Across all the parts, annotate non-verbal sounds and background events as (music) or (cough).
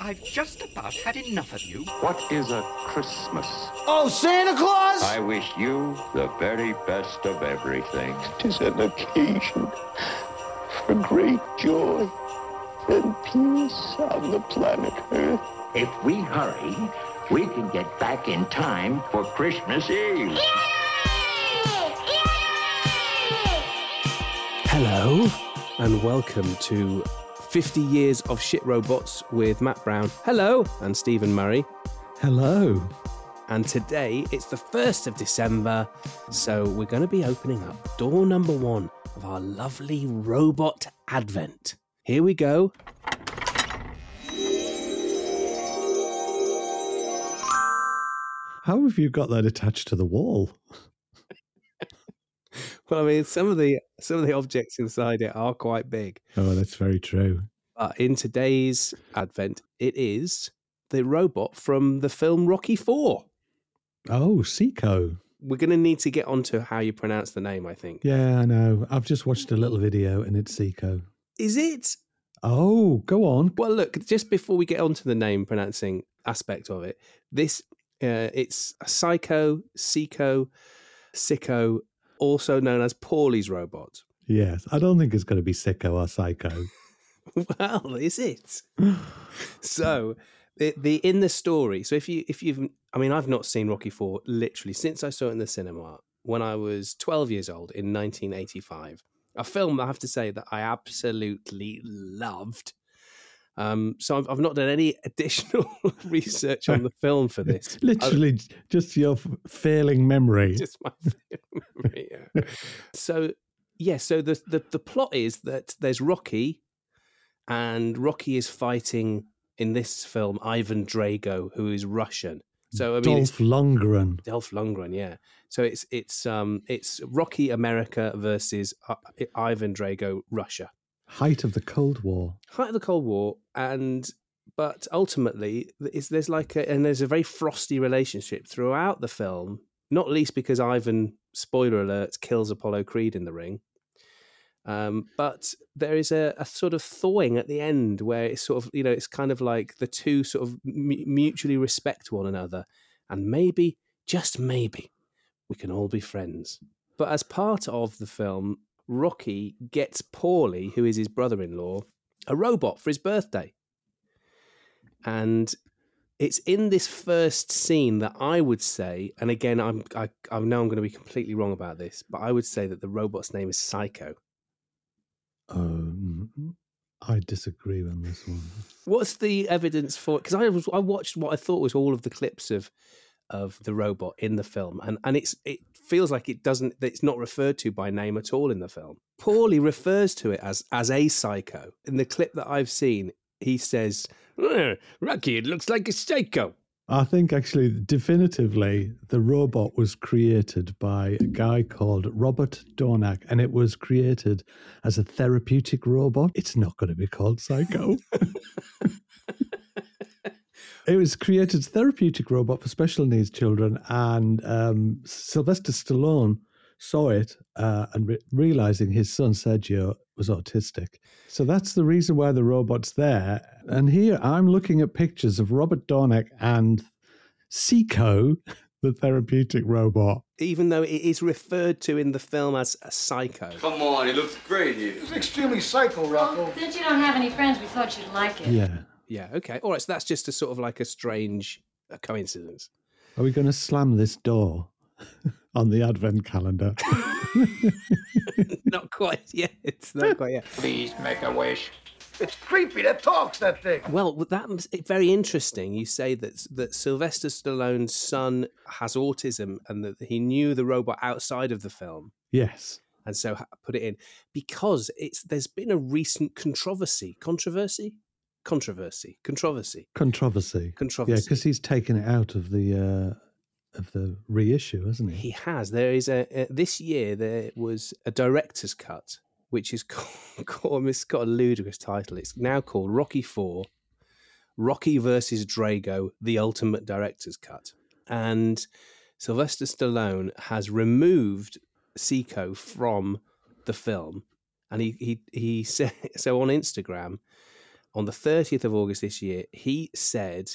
I've just about had enough of you. What is a Christmas? Oh, Santa Claus! I wish you the very best of everything. Tis an occasion for great joy and peace on the planet Earth. If we hurry, we can get back in time for Christmas Eve. Hello, and welcome to 50 Years of Shit Robots with Matt Brown. Hello, and Stephen Murray. Hello. And today it's the 1st of December, so we're going to be opening up door number one of our lovely robot advent. Here we go. How have you got that attached to the wall? (laughs) Well, I mean, some of the some of the objects inside it are quite big. Oh, that's very true. But in today's advent, it is the robot from the film Rocky Four. Oh, Seiko. We're going to need to get onto how you pronounce the name. I think. Yeah, I know. I've just watched a little video and it's Seiko. Is it? Oh, go on. Well, look, just before we get onto the name pronouncing aspect of it, this uh, it's a Psycho, Seiko, Sicko, also known as Paulie's robot. Yes, I don't think it's going to be Sicko or Psycho. (laughs) well, is it? so the, the in the story. So if you if you've, I mean, I've not seen Rocky Four literally since I saw it in the cinema when I was twelve years old in 1985. A film I have to say that I absolutely loved. Um, so I've, I've not done any (laughs) additional research on the film for this. (laughs) Literally, just your failing memory. (laughs) just my memory. Yeah. so yeah, so the, the the plot is that there's Rocky, and Rocky is fighting in this film Ivan Drago, who is Russian. So I mean, Dolph Lundgren. Dolph Lundgren, yeah. So it's it's um it's Rocky America versus uh, Ivan Drago Russia. Height of the Cold War. Height of the Cold War, and but ultimately, it's, there's like a, and there's a very frosty relationship throughout the film. Not least because Ivan, spoiler alert, kills Apollo Creed in the ring. Um, but there is a, a sort of thawing at the end where it's sort of you know it's kind of like the two sort of mu- mutually respect one another, and maybe just maybe we can all be friends. But as part of the film, Rocky gets Paulie, who is his brother-in-law, a robot for his birthday. And it's in this first scene that I would say, and again, I'm I, I know I'm going to be completely wrong about this, but I would say that the robot's name is Psycho. Um, I disagree on this one. What's the evidence for? Because I was I watched what I thought was all of the clips of of the robot in the film, and and it's it feels like it doesn't it's not referred to by name at all in the film. Paulie refers to it as as a psycho. In the clip that I've seen, he says, "Eh, "Rocky, it looks like a psycho." I think actually, definitively, the robot was created by a guy called Robert Doornick, and it was created as a therapeutic robot. It's not going to be called Psycho. (laughs) (laughs) it was created as a therapeutic robot for special needs children, and um, Sylvester Stallone saw it uh, and re- realizing his son Seargeoh was autistic. So that's the reason why the robot's there. And here I'm looking at pictures of Robert Doornick and Seiko, (laughs) the therapeutic robot. Even though it is referred to in the film as a psycho. Come on, it looks great here. It's extremely psycho, Rocco. Since you don't have any friends, we thought you'd like it. Yeah. Yeah, okay. All right, so that's just a sort of like a strange uh, coincidence. Are we going to slam this door (laughs) on the advent calendar? (laughs) (laughs) not quite yet. It's not quite yet. Please make a wish. It's creepy. That talks, that thing. Well, that's very interesting. You say that that Sylvester Stallone's son has autism, and that he knew the robot outside of the film, yes. and so ha- put it in because it's there's been a recent controversy, controversy, controversy, controversy, Controversy. controversy. Yeah, because he's taken it out of the uh, of the reissue, hasn't he? He has. There is a, a this year there was a director's cut, which is (laughs) called, called it's got a ludicrous title. It's now called Rocky Four, Rocky versus Drago: The Ultimate Director's Cut, and Sylvester Stallone has removed Seiko from the film, and he he he (laughs) said so on Instagram. On the 30th of August this year, he said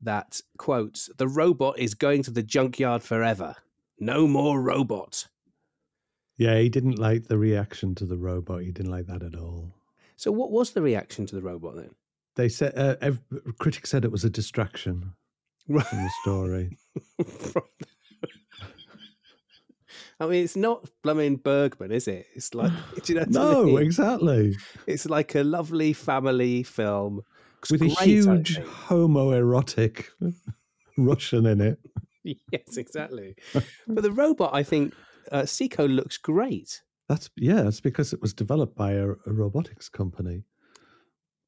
that, quote, the robot is going to the junkyard forever. No more robot. Yeah, he didn't like the reaction to the robot. He didn't like that at all. So, what was the reaction to the robot then? They said uh, ev- critics said it was a distraction from the story. (laughs) I mean, it's not blooming Bergman, is it? It's like, (sighs) do you know what I no, mean? exactly. It's like a lovely family film It's With a great, I huge homoerotic (laughs) Russian in it. yes, exactly. but the robot, I think, uh, Seiko looks great. That's yeah, it's because it was developed by a, a robotics company.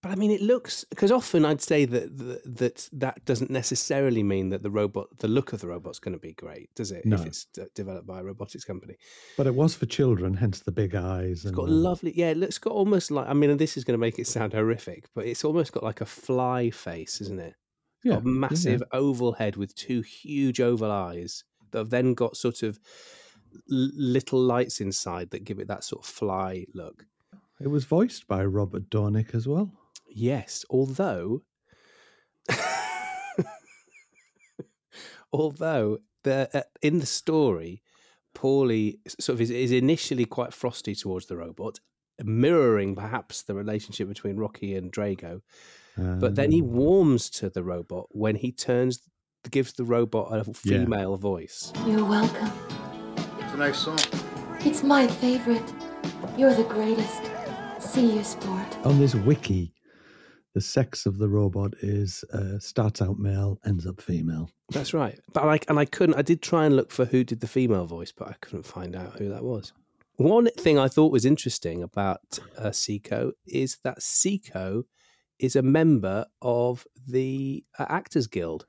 But I mean, it looks because often I'd say that, that that that doesn't necessarily mean that the robot, the look of the robot's going to be great, does it? No. If it's d- developed by a robotics company, But it was for children, hence the big eyes. it's got the- lovely. Yeah, it looks got almost like. I mean, and this is going to make it sound horrific, but it's almost got like a fly face, isn't it? It's Yeah, got a yeah. massive oval head with two huge oval eyes that have then got sort of l- little lights inside that give it that sort of fly look. It was voiced by Robert Doornick as well. Yes, although although the uh, in the story, Paulie sort of is, is initially quite frosty towards the robot, mirroring perhaps the relationship between Rocky and Drago. But then he Um, warms to the robot when he turns gives the robot a Yeah. female voice. You're welcome. It's a nice song. It's my favorite. You're the greatest. See you, sport. on this wiki, the sex of the robot is uh, starts out male, ends up female. That's right. But like, and I couldn't. I did try and look for who did the female voice, but I couldn't find out who that was. One thing I thought was interesting about uh, Seiko is that Seiko is a member of the uh, Actors Guild.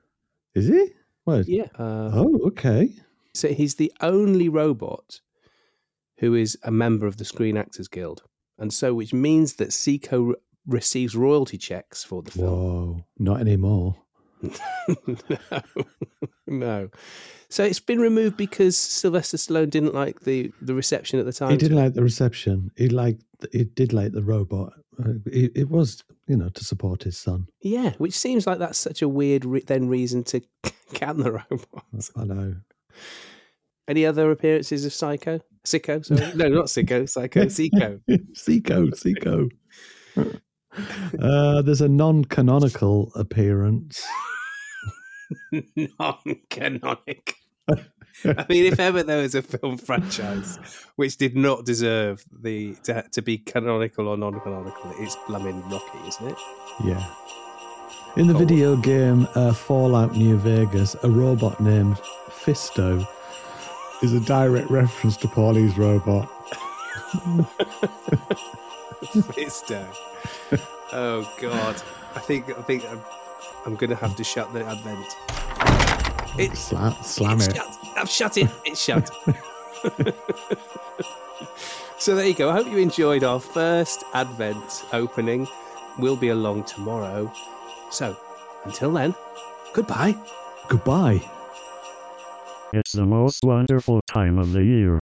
Is he? What? Yeah. Uh, Oh, okay. So he's the only robot who is a member of the Screen Actors Guild, and so which means that Seiko receives royalty checks for the film. Whoa, not anymore. (laughs) no, no. So it's been removed because Sylvester Stallone didn't like the, the reception at the time. He didn't like the reception. He liked. He did like the robot. Uh, it, it was, you know, to support his son. Yeah, which seems like that's such a weird re- then reason to (laughs) can the robot. I know. Any other appearances of Psycho? Sicko? Sorry, no, not Sicko. Psycho. (laughs) Seiko. Seiko, Seiko. Uh, there's a non-canonical appearance. Non-canonic. I mean, if ever there was a film franchise which did not deserve the to, to be canonical or non-canonical, it's blooming Rocky, isn't it? Yeah. In the Oh. video game uh, Fallout New Vegas, a robot named Fisto is a direct reference to Paulie's robot. (laughs) (laughs) Fisto. Oh God, I think I think I'm, I'm going to have to shut the advent. It's Sla- slam it's it. shut. I've shut it. It's shut. (laughs) so there you go. I hope you enjoyed our first advent opening. We'll be along tomorrow. So until then, goodbye. Goodbye. It's the most wonderful time of the year.